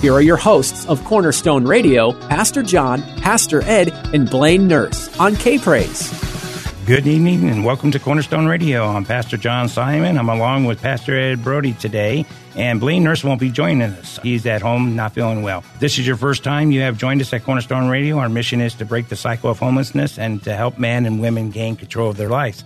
here are your hosts of Cornerstone Radio, Pastor John, Pastor Ed, and Blaine Nurse on K Praise. Good evening and welcome to Cornerstone Radio. I'm Pastor John Simon. I'm along with Pastor Ed Brody today, and Blaine Nurse won't be joining us. He's at home not feeling well. If this is your first time you have joined us at Cornerstone Radio. Our mission is to break the cycle of homelessness and to help men and women gain control of their lives.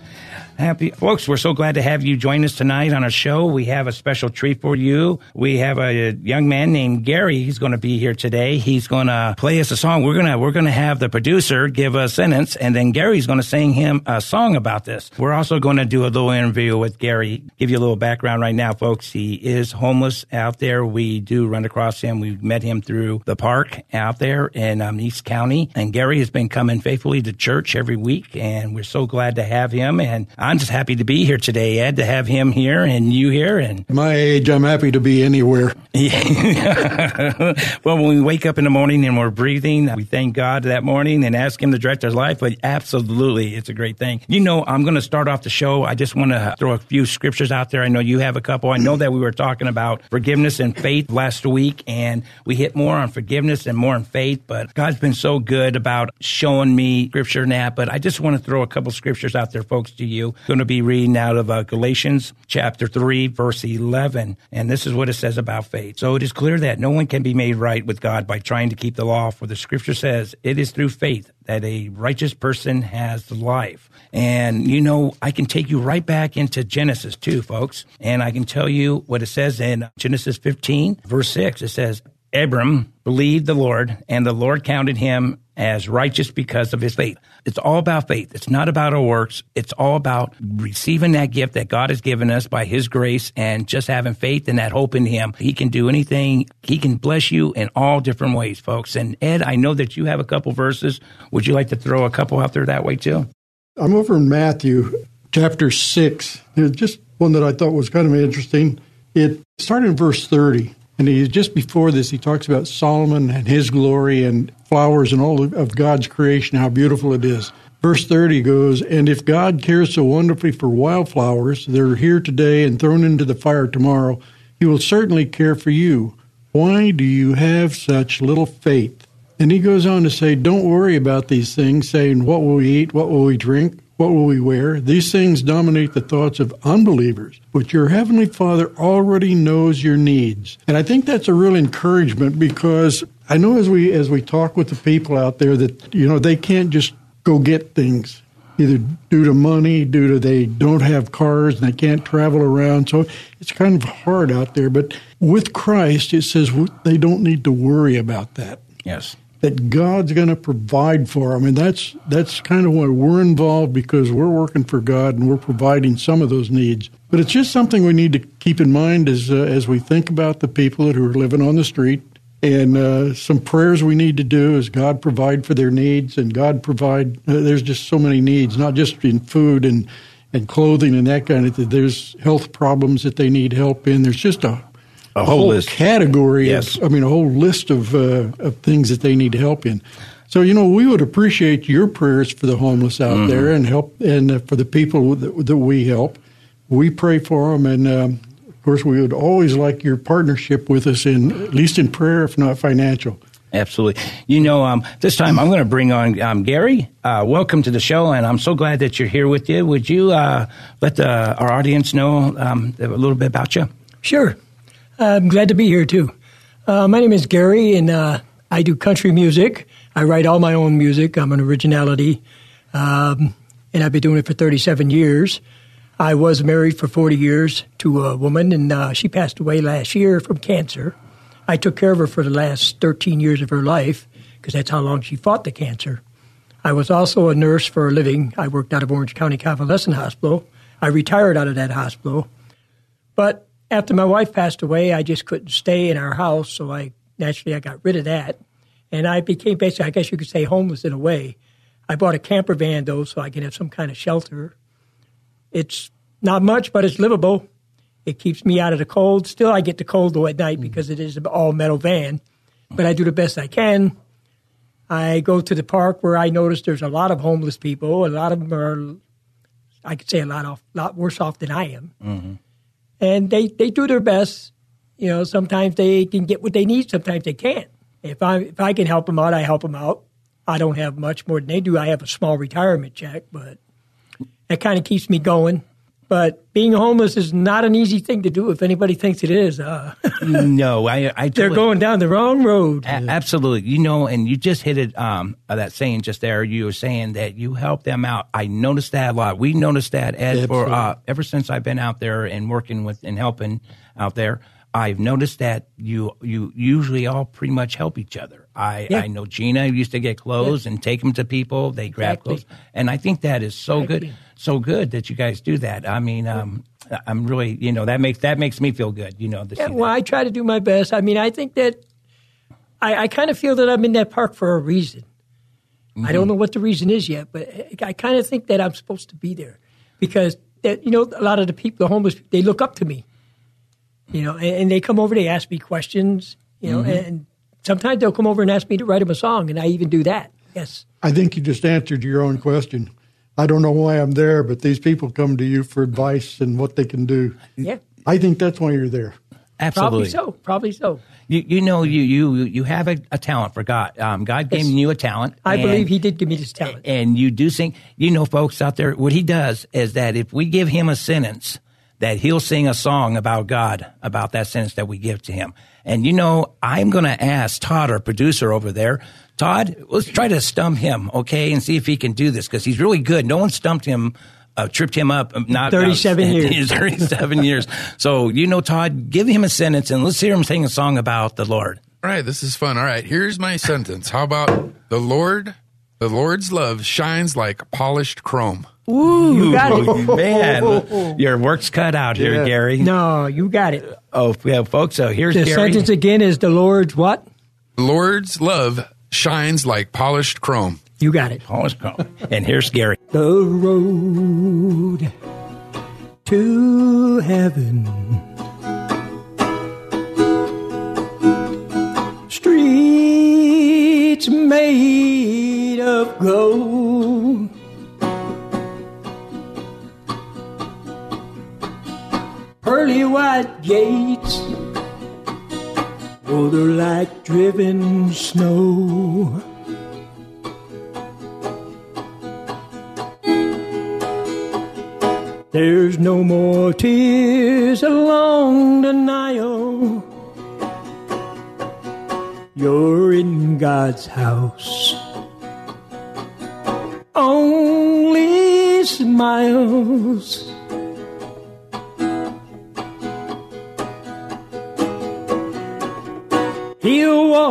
Happy folks, we're so glad to have you join us tonight on our show. We have a special treat for you. We have a young man named Gary. He's going to be here today. He's going to play us a song. We're going to we're going to have the producer give a sentence, and then Gary's going to sing him a song about this. We're also going to do a little interview with Gary. Give you a little background right now, folks. He is homeless out there. We do run across him. We met him through the park out there in um, East County, and Gary has been coming faithfully to church every week, and we're so glad to have him. And I'm just happy to be here today, Ed, to have him here and you here. And my age, I'm happy to be anywhere. well, when we wake up in the morning and we're breathing, we thank God that morning and ask Him to direct our life. But absolutely, it's a great thing. You know, I'm going to start off the show. I just want to throw a few scriptures out there. I know you have a couple. I know that we were talking about forgiveness and faith last week, and we hit more on forgiveness and more on faith. But God's been so good about showing me scripture and that. But I just want to throw a couple scriptures out there, folks, to you. Going to be reading out of uh, Galatians chapter 3, verse 11. And this is what it says about faith. So it is clear that no one can be made right with God by trying to keep the law, for the scripture says it is through faith that a righteous person has life. And, you know, I can take you right back into Genesis too, folks. And I can tell you what it says in Genesis 15, verse 6. It says, Abram believed the Lord, and the Lord counted him as righteous because of his faith. It's all about faith. It's not about our works. It's all about receiving that gift that God has given us by his grace and just having faith and that hope in him. He can do anything. He can bless you in all different ways, folks. And Ed, I know that you have a couple verses. Would you like to throw a couple out there that way too? I'm over in Matthew chapter 6. It's just one that I thought was kind of interesting. It started in verse 30. And he just before this, he talks about Solomon and his glory and flowers and all of God's creation, how beautiful it is. Verse 30 goes, And if God cares so wonderfully for wildflowers, they're here today and thrown into the fire tomorrow, he will certainly care for you. Why do you have such little faith? And he goes on to say, Don't worry about these things, saying, What will we eat? What will we drink? What will we wear? These things dominate the thoughts of unbelievers, but your Heavenly Father already knows your needs. And I think that's a real encouragement because I know as we as we talk with the people out there that, you know, they can't just go get things either due to money, due to they don't have cars and they can't travel around. So it's kind of hard out there. But with Christ, it says they don't need to worry about that. Yes that God's going to provide for them, and that's that's kind of why we're involved because we're working for God and we're providing some of those needs. But it's just something we need to keep in mind as uh, as we think about the people who are living on the street, and uh, some prayers we need to do is God provide for their needs, and God provide. Uh, there's just so many needs, not just in food and and clothing and that kind of thing. There's health problems that they need help in. There's just a a whole, whole list. category. Yes. Of, I mean, a whole list of uh, of things that they need help in. So you know, we would appreciate your prayers for the homeless out mm-hmm. there and help, and uh, for the people that, that, we help. We pray for them, and um, of course, we would always like your partnership with us in at least in prayer, if not financial. Absolutely. You know, um, this time I'm going to bring on um, Gary. Uh, welcome to the show, and I'm so glad that you're here with you. Would you uh, let the, our audience know um, a little bit about you? Sure. I'm glad to be here too. Uh, my name is Gary, and uh, I do country music. I write all my own music. I'm an originality, um, and I've been doing it for 37 years. I was married for 40 years to a woman, and uh, she passed away last year from cancer. I took care of her for the last 13 years of her life because that's how long she fought the cancer. I was also a nurse for a living. I worked out of Orange County Convalescent Hospital. I retired out of that hospital. But after my wife passed away, I just couldn't stay in our house, so I naturally I got rid of that. And I became basically, I guess you could say, homeless in a way. I bought a camper van, though, so I can have some kind of shelter. It's not much, but it's livable. It keeps me out of the cold. Still, I get the cold, though, at night mm. because it is an all metal van. But I do the best I can. I go to the park where I notice there's a lot of homeless people. A lot of them are, I could say, a lot off, lot worse off than I am. Mm-hmm. And they, they do their best. You know, sometimes they can get what they need, sometimes they can't. If I if I can help them out, I help them out. I don't have much more than they do. I have a small retirement check, but that kind of keeps me going. But being homeless is not an easy thing to do. If anybody thinks it is, uh, no, I, I they're going down the wrong road. A- absolutely, you know, and you just hit it. Um, uh, that saying just there, you were saying that you help them out. I noticed that a lot. We noticed that Ed, for uh, ever since I've been out there and working with and helping out there. I've noticed that you you usually all pretty much help each other. I, yeah. I know Gina used to get clothes yeah. and take them to people. They grab exactly. clothes, and I think that is so exactly. good, so good that you guys do that. I mean, um, I'm really you know that makes that makes me feel good. You know, yeah, well, that. I try to do my best. I mean, I think that I, I kind of feel that I'm in that park for a reason. Mm-hmm. I don't know what the reason is yet, but I kind of think that I'm supposed to be there because that you know a lot of the people, the homeless, they look up to me you know, and, and, they come over, they ask me questions, you know, mm-hmm. and sometimes they'll come over and ask me to write them a song, and I even do that. Yes. I think you just answered your own question. I don't know why I'm there, but these people come to you for advice and what they can do. Yeah. I think that's why you're there. Absolutely. Probably so. Probably so. You, you know you you you have a, a talent for God. Um, God gave yes. you a talent. I and, believe He did give me this talent. And you do sing. You know, folks out there, what He does is that if we give Him a sentence, that he'll sing a song about God, about that sentence that we give to him. And you know, I'm going to ask Todd, our producer over there, Todd, let's try to stump him, okay, and see if he can do this because he's really good. No one stumped him, uh, tripped him up. Um, not 37 uh, years. 37 years. So, you know, Todd, give him a sentence and let's hear him sing a song about the Lord. All right, this is fun. All right, here's my sentence. How about the Lord? The Lord's love shines like polished chrome. Ooh, you got it, man. Your work's cut out here, yeah. Gary. No, you got it. Oh, yeah, folks. So here's the Gary. sentence again is the Lord's what? Lord's love shines like polished chrome. You got it. Polished chrome. and here's Gary. The road to heaven. Streets made of gold pearly white gates. Oh, they're like driven snow. There's no more tears along the Nile. You're in God's house. Only smiles.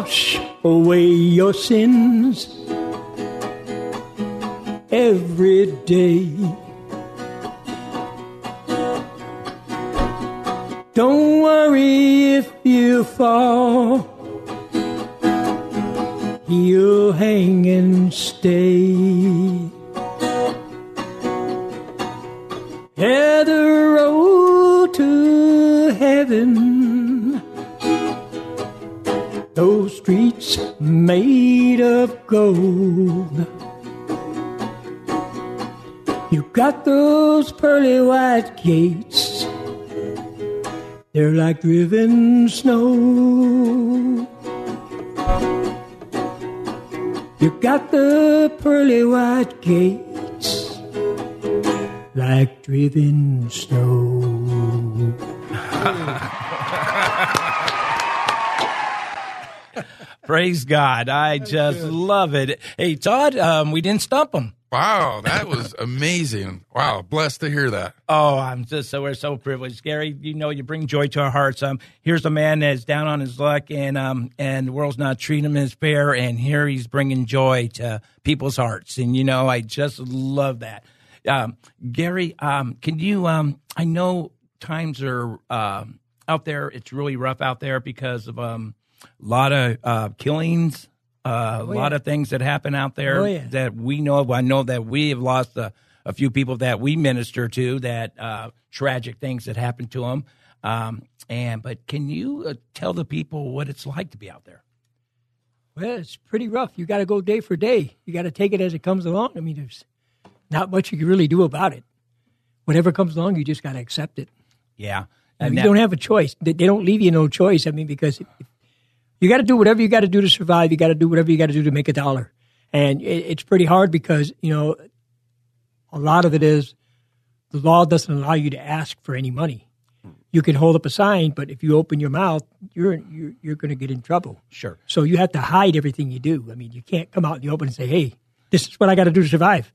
Wash away your sins every day. Don't worry if you fall. you'll hang and stay. Yeah, the road to heaven those streets made of gold. You got those pearly white gates, they're like driven snow. You got the pearly white gates, like driven snow. Praise God. I just love it. Hey, Todd, um, we didn't stump him. Wow, that was amazing. Wow, blessed to hear that. Oh, I'm just so we're so privileged, Gary. You know, you bring joy to our hearts. Um, here's a man that's down on his luck, and um, and the world's not treating him as fair, and here he's bringing joy to people's hearts, and you know, I just love that. Um, Gary, um, can you? Um, I know times are um, out there. It's really rough out there because of um, a lot of uh, killings uh, a lot of things that happen out there Oh, yeah. that we know of. I know that we have lost a, a few people that we minister to that uh, tragic things that happen to them. Um, and but can you uh, tell the people what it's like to be out there? Well, it's pretty rough. You got to go day for day. You got to take it as it comes along. I mean, there's not much you can really do about it. Whatever comes along, you just got to accept it. Yeah, and you that- don't have a choice. They, they don't leave you no choice. I mean, because if, you got to do whatever you got to do to survive. You got to do whatever you got to do to make a dollar, and it, it's pretty hard because you know a lot of it is the law doesn't allow you to ask for any money. You can hold up a sign, but if you open your mouth, you're you're, you're going to get in trouble. Sure. So you have to hide everything you do. I mean, you can't come out in the open and say, "Hey, this is what I got to do to survive."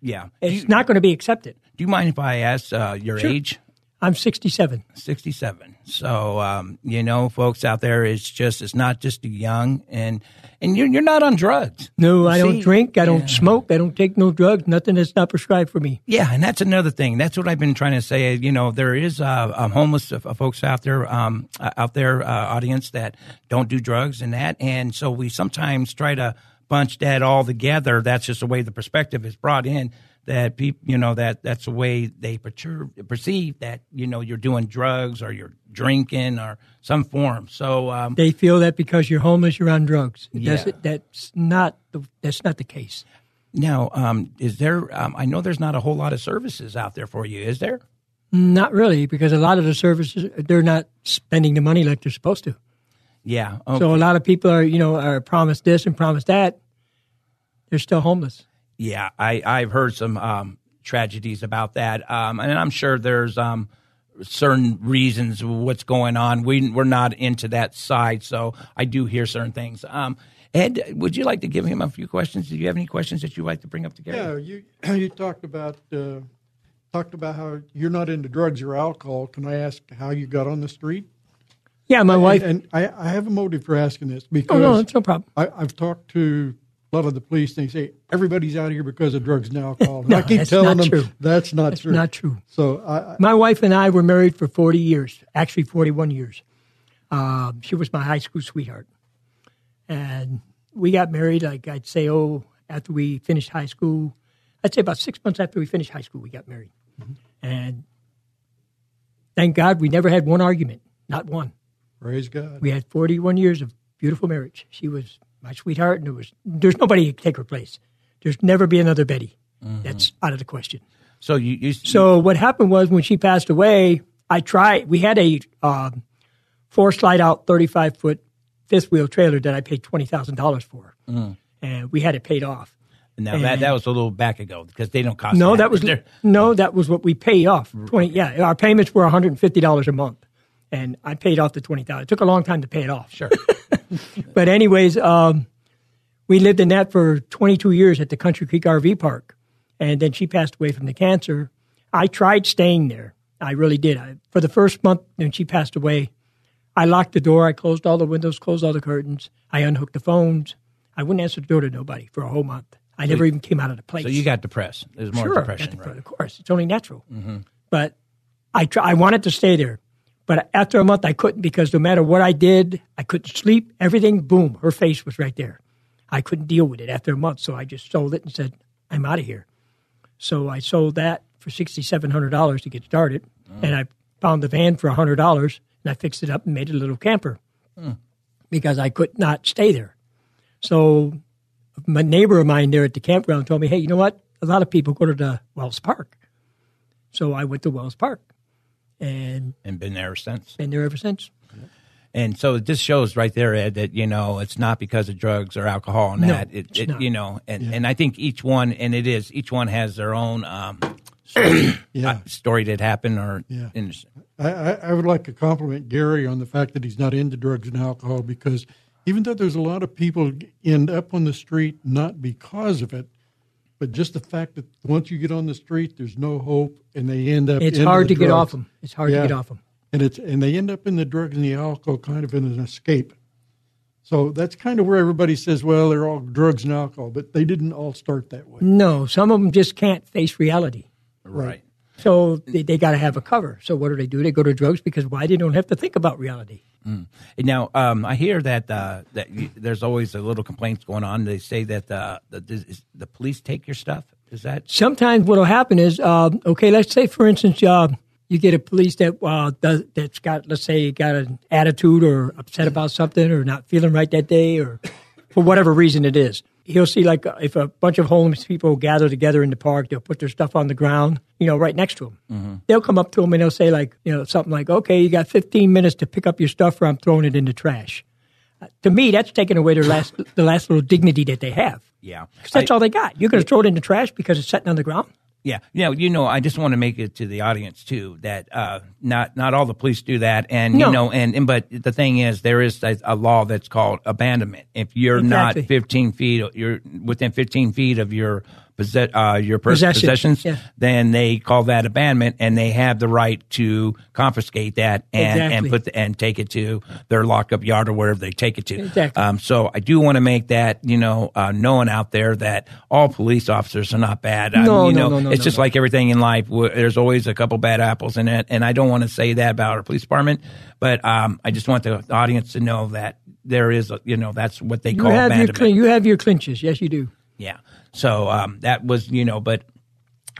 yeah. It's you, not going to be accepted. do you mind if I ask uh, your Sure. age? I'm 67. 67. So, um, you know, folks out there, it's just, it's not just young and, and you're, you're not on drugs. No, I don't drink. I don't Yeah. smoke. I don't take no drugs. Nothing that's not prescribed for me. Yeah, and that's another thing. That's what I've been trying to say. You know, there is uh, um, homeless uh, folks out there, um, uh, out there, uh, audience that don't do drugs and that, and so we sometimes try to bunch that all together. That's just the way the perspective is brought in. That people, you know, that that's the way they perceive, perceive that you know you're doing drugs or you're drinking or some form. So um, They feel that because you're homeless, you're on drugs. That's, Yeah. that's not the, that's not the case. now, um, is there? Um, I know there's not a whole lot of services out there for you. Is there? Not really, because a lot of the services they're not spending the money like they're supposed to. Yeah. So a lot of people are you know are promised this and promised that. They're still homeless. Yeah, I, I've heard some um, tragedies about that, um, and I'm sure there's um, certain reasons what's going on. We we're not into that side, so I do hear certain things. Um, Ed, would you like to give him a few questions? Do you have any questions that you'd like to bring up to Gary? Yeah, you you talked about uh, talked about how you're not into drugs or alcohol. Can I ask how you got on the street? Yeah, my wife. And, and I, I have a motive for asking this because oh no, it's no problem. I, I've talked to a lot of the police. They say everybody's out here because of drugs and alcohol. And No, I keep telling them true. that's not That's true. not true. So I, I, My wife and I were married for 40 years, actually 41 years. Um, she was my high school sweetheart. And we got married, like I'd say, oh, after we finished high school. I'd say about six months after we finished high school, we got married. And thank God we never had one argument, not one. praise God. We had 41 years of beautiful marriage. She was my sweetheart, and there was there's nobody to take her place. There's never be another Betty. That's out of the question. So you, you So what happened was when she passed away, I tried. We had a um, four slide out, thirty five foot fifth wheel trailer that I paid twenty thousand dollars for, and we had it paid off. now that that was a little back ago because they don't cost. No, that. that was They're- no, that was what we paid off. Twenty, yeah, our payments were one hundred and fifty dollars a month, and I paid off the twenty thousand. It took a long time to pay it off. sure. But anyways, um, we lived in that for 22 years at the Country Creek RV Park, and then she passed away from the cancer. I tried staying there. I really did. I, for the first month when she passed away, I locked the door. I closed all the windows, closed all the curtains. I unhooked the phones. I wouldn't answer the door to nobody for a whole month. I never even came out of the place. So you got depressed. There's more sure, depression, right? Mm-hmm. Of course, it's only natural. But I try, I wanted to stay there, but after a month I couldn't because no matter what I did, I couldn't sleep. Everything, boom, her face was right there. I couldn't deal with it after a month, so I just sold it and said, "I'm out of here." So I sold that for sixty seven hundred dollars to get started, mm. and I found the van for hundred dollars, and I fixed it up and made it a little camper mm. because I could not stay there. So my neighbor of mine there at the campground told me, "Hey, you know what? A lot of people go to the Wells Park." So I went to Wells Park, and And been there ever since. been there ever since. And so this shows right there, Ed, that you know it's not because of drugs or alcohol and No, that it, it's it not. you know, and and I think each one, and it is each one has their own um, story, Yeah. uh, story that happened or Yeah. in, I, I, I would like to compliment Gary on the fact that he's not into drugs and alcohol because even though there's a lot of people end up on the street not because of it, but just the fact that once you get on the street, there's no hope, and they end up. It's hard the to get off them. It's hard Yeah. to get off them. and it's and they end up in the drugs and the alcohol, kind of in an escape. So that's kind of where everybody says, "Well, they're all drugs and alcohol," but they didn't all start that way. No, some of them just can't face reality. Right. So they, they got to have a cover. So what do they do? They go to drugs because why? They don't have to think about reality. Now, um, I hear that uh, that you, there's always a little complaints going on. They say that uh, the, the, the police take your stuff. Is that Sometimes what will happen is, uh, okay, let's say for instance, uh, you get a police that uh, does, that's got, let's say, got an attitude or upset about something or not feeling right that day or for whatever reason it is. He'll see like if a bunch of homeless people gather together in the park, they'll put their stuff on the ground, you know, right next to him. They'll come up to him and they'll say like, you know, something like, okay, you got 15 minutes to pick up your stuff or I'm throwing it in the trash. Uh, to me, that's taking away their last, the last little dignity that they have. yeah? that's I- all they got. You're going to throw it in the trash because it's sitting on the ground? Yeah, yeah. You know, I just want to make it to the audience too that uh, not not all the police do that, and No. you know, and, and but the thing is, there is a, a law that's called abandonment. If you're Exactly. not 15 feet, you're within 15 feet of your possess, uh, your pers- Possession, possessions, yeah. then they call that abandonment, and they have the right to confiscate that and and put the, and take it to their lockup yard or wherever they take it to. Exactly. Um, so I do want to make that you know uh, known out there that all police officers are not bad. I No, mean, you no, know, no, no, it's no, just no. like everything in life. There's always a couple bad apples in it, and I don't want to say that about our police department, but um, I just want the audience to know that there is, a, you know, that's what they You call have your abandonment. cl- you have your clinches. Yes, you do. Yeah. So um, that was, you know, but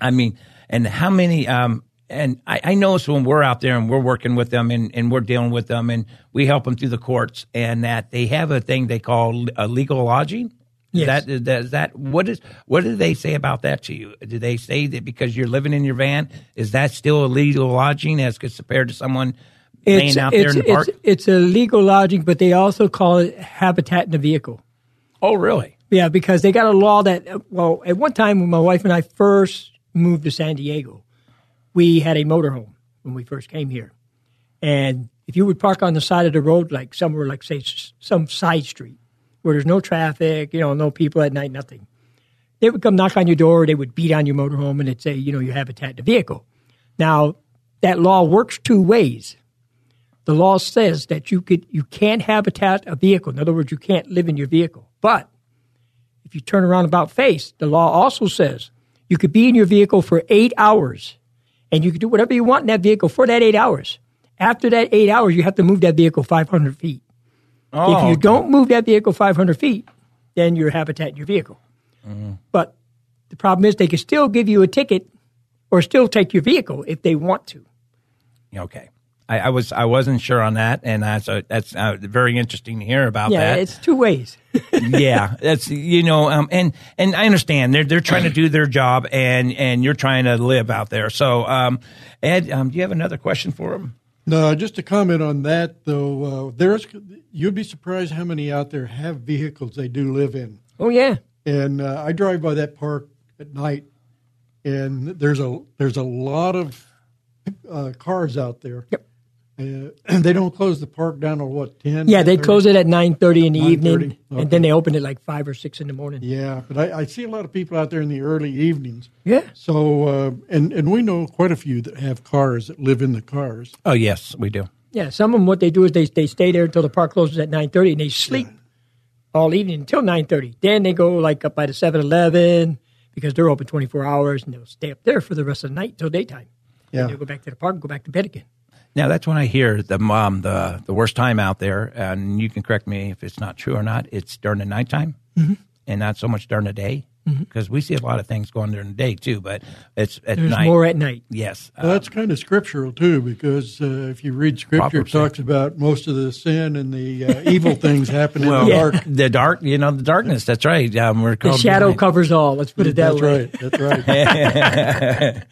I mean, and how many, um, and I, I notice when we're out there and we're working with them and, and we're dealing with them and we help them through the courts and that they have a thing they call a legal lodging. Is Yes. That, is that, is that what is what do they say about that to you? Do they say that because you're living in your van, is that still a legal lodging as compared to someone laying out there in the park? It's, it's a legal lodging, but they also call it habitat in the vehicle. oh, really? Yeah, because they got a law that, well, at one time when my wife and I first moved to San Diego, we had a motorhome when we first came here. And if you would park on the side of the road, like somewhere, like say some side street where there's no traffic, you know, no people at night, nothing, they would come knock on your door, they would beat on your motorhome, and they'd say, you know, your habitat in the vehicle. Now, that law works two ways. The law says that you could you can't habitat a vehicle. In other words, you can't live in your vehicle. But if you turn around about face, the law also says you could be in your vehicle for eight hours and you can do whatever you want in that vehicle for that eight hours. After that eight hours, you have to move that vehicle 500 feet. Oh, if you okay. don't move that vehicle 500 feet, then your habitat in your vehicle. Mm-hmm. But the problem is they can still give you a ticket or still take your vehicle if they want to. Okay. I, I was I wasn't sure on that, and that's uh, that's uh, very interesting to hear about that. Yeah, that. it's two ways. yeah, that's you know, um, and and I understand they're they're trying to do their job, and and you're trying to live out there. So, um, Ed, um, do you have another question for him? No, just to comment on that though, uh, there's you'd be surprised how many out there have vehicles they do live in. oh, yeah. And uh, I drive by that park at night, and there's a there's a lot of uh, cars out there. Yep. Uh, and they don't close the park down at what ten? Yeah, they close it at nine thirty in the 9:30? evening, Okay. and then they open it like five or six in the morning. Yeah, but I, I see a lot of people out there in the early evenings. Yeah, So, uh, and and we know quite a few that have cars that live in the cars. Oh yes, we do. yeah. Some of them, what they do is they they stay there until the park closes at nine thirty, and they sleep all evening until nine thirty. Then they go like up by the 7-Eleven because they're open twenty four hours, and they'll stay up there for the rest of the night until daytime. Yeah. And they'll go back to the park and go back to bed again. Now that's when I hear the um, the the worst time out there, and you can correct me if it's not true or not. It's during the nighttime, Mm-hmm. and not so much during the day, because we see a lot of things going during the day too. But it's at There's night. more at night. yes, Well, that's kind of scriptural too, because uh, if you read scripture, it talks about most of the sin and the uh, evil things happen in the well, dark. the dark, you know, the darkness. That's right. Um, we're The shadow midnight. covers all. Let's put it that That's way. right. That's right.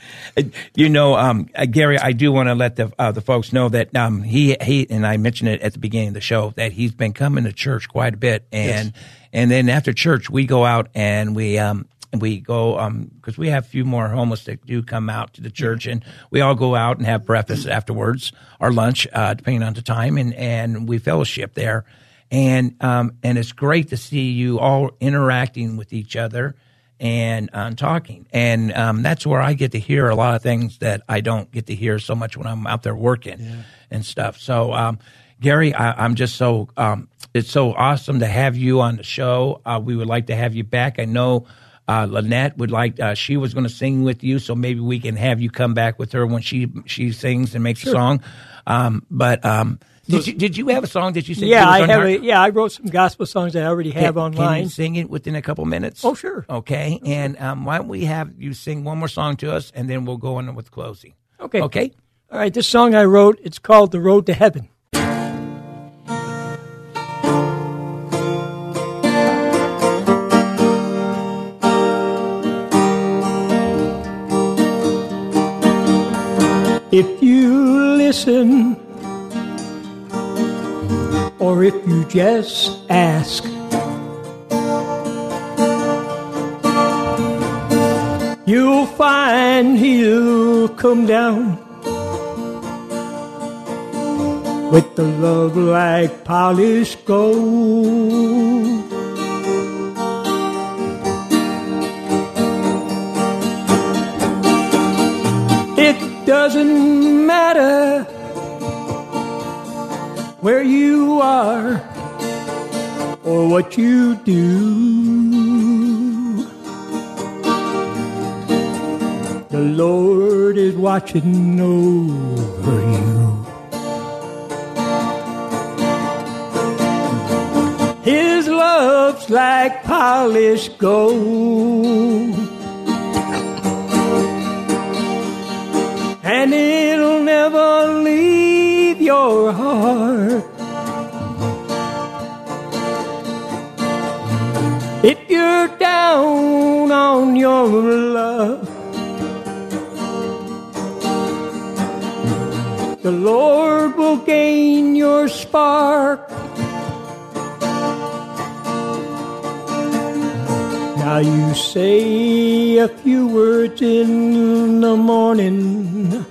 you know, um, uh, Gary, I do want to let the uh, the folks know that um, he he and I mentioned it at the beginning of the show that he's been coming to church quite a bit, and and then after church we go out and we um we go um because we have a few more homeless that do come out to the church, and we all go out and have breakfast afterwards or lunch, uh, depending on the time, and and we fellowship there. and um, and it's great to see you all interacting with each other and uh, talking, and um, that's where I get to hear a lot of things that I don't get to hear so much when I'm out there working yeah. and stuff. So, um, Gary, I, am just so um, it's so awesome to have you on the show. Uh, we would like to have you back. I know. Uh, Lynette would like uh, she was going to sing with you, so maybe we can have you come back with her when she she sings and makes sure. a song. Um, but um, did you, did you have a song that you sing? Yeah, I have. A, yeah, I wrote some gospel songs that I already have can, online. Can you sing it within a couple minutes? Oh, sure. Okay, and um, why don't we have you sing one more song to us, and then we'll go on with closing. Okay. Okay. All right. This song I wrote. It's called "The Road to Heaven." If you listen or if you just ask. You'll find he'll come down with the love like polished gold. Doesn't matter where you are or what you do. The Lord is watching over you. His love's like polished gold. And it'll never leave your heart. If you're down on your love, the Lord will gain your spark. You say a few words in the morning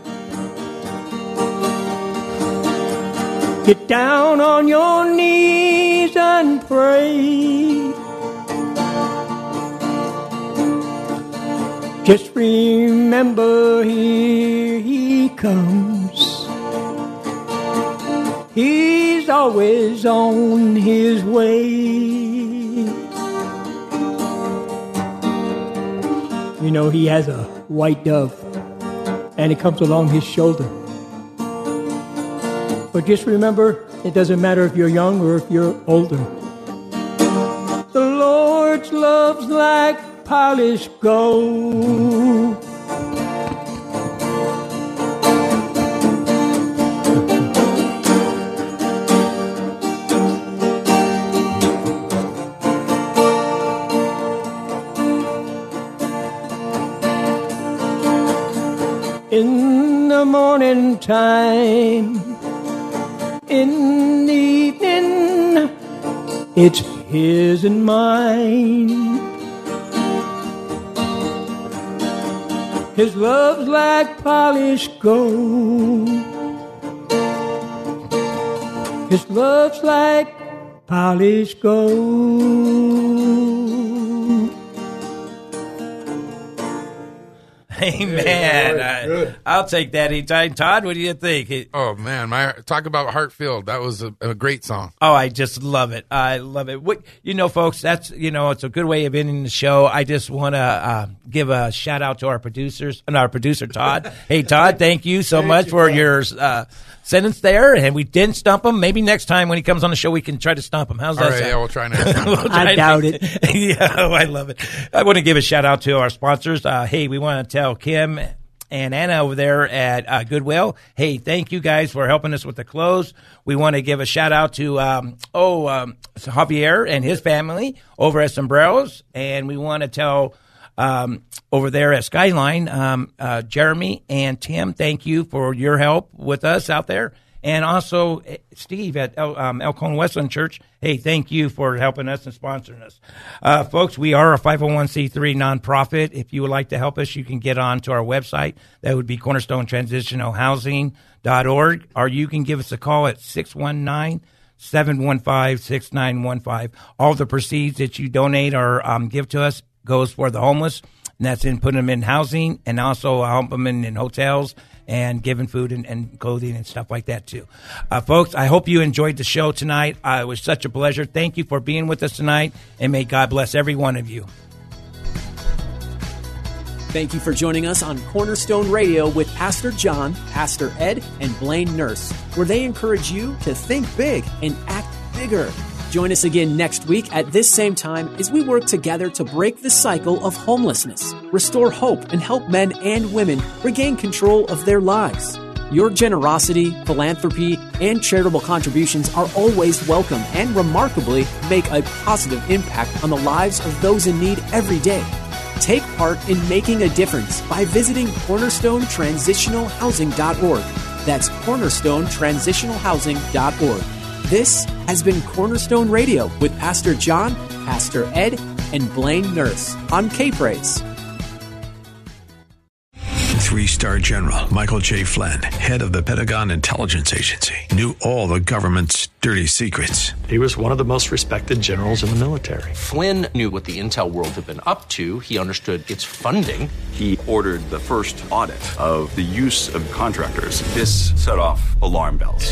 Get down on your knees and pray. Just remember, here he comes. He's always on his way. You know, he has a white dove, and it comes along his shoulder. But just remember, it doesn't matter if you're young or if you're older. The Lord's love's like polished gold. Morning time in the evening, it's his and mine. His love's like polished gold. His love's like polished gold. Amen. I, will take that anytime. Todd, what do you think? Oh man, my talk about heart filled. That was a, a, great song. Oh, I just love it. I love it. What you know, folks? That's you know, it's a good way of ending the show. I just want to uh, give a shout out to our producers and our producer Todd. hey, Todd, thank you so thank much you, for Todd. your. Uh, sentence there, and we didn't stump him. Maybe next time when he comes on the show, we can try to stump him. How's All that? Right, sound? yeah, we'll try next time. we'll try I doubt it. yeah, oh, I love it. I want to give a shout out to our sponsors. Uh, hey, we want to tell Kim and Anna over there at uh, Goodwill. Hey, thank you guys for helping us with the clothes. We want to give a shout out to um, oh um, Javier and his family over at Sombreros, and we want to tell um, over there at Skyline, um, uh, Jeremy and Tim. Thank you for your help with us out there and also eh, Steve at El, um, Elkhorn Westland Church. Hey, thank you for helping us and sponsoring us. Uh, folks, we are a 501c3 nonprofit. If you would like to help us, you can get on to our website. That would be cornerstone transitional housing.org, or you can give us a call at 619 715-6915. All the proceeds that you donate or um, give to us goes for the homeless, and that's in putting them in housing and also help them in, in hotels and giving food and, and, clothing and stuff like that too. Uh, folks, I hope you enjoyed the show tonight. Uh, it was such a pleasure. Thank you for being with us tonight, and may God bless every one of you. Thank you for joining us on Cornerstone Radio with Pastor John, Pastor Ed, and Blaine Nurse, where they encourage you to think big and act bigger. Join us again next week at this same time as we work together to break the cycle of homelessness, restore hope, and help men and women regain control of their lives. Your generosity, philanthropy, and charitable contributions are always welcome and remarkably make a positive impact on the lives of those in need every day. Take part in making a difference by visiting cornerstonetransitionalhousing.org. That's cornerstonetransitionalhousing.org. This has been Cornerstone Radio with Pastor John, Pastor Ed, and Blaine Nurse on K Praise. Three star general Michael J. Flynn, head of the Pentagon Intelligence Agency, knew all the government's dirty secrets. He was one of the most respected generals in the military. Flynn knew what the intel world had been up to, he understood its funding. He ordered the first audit of the use of contractors. This set off alarm bells.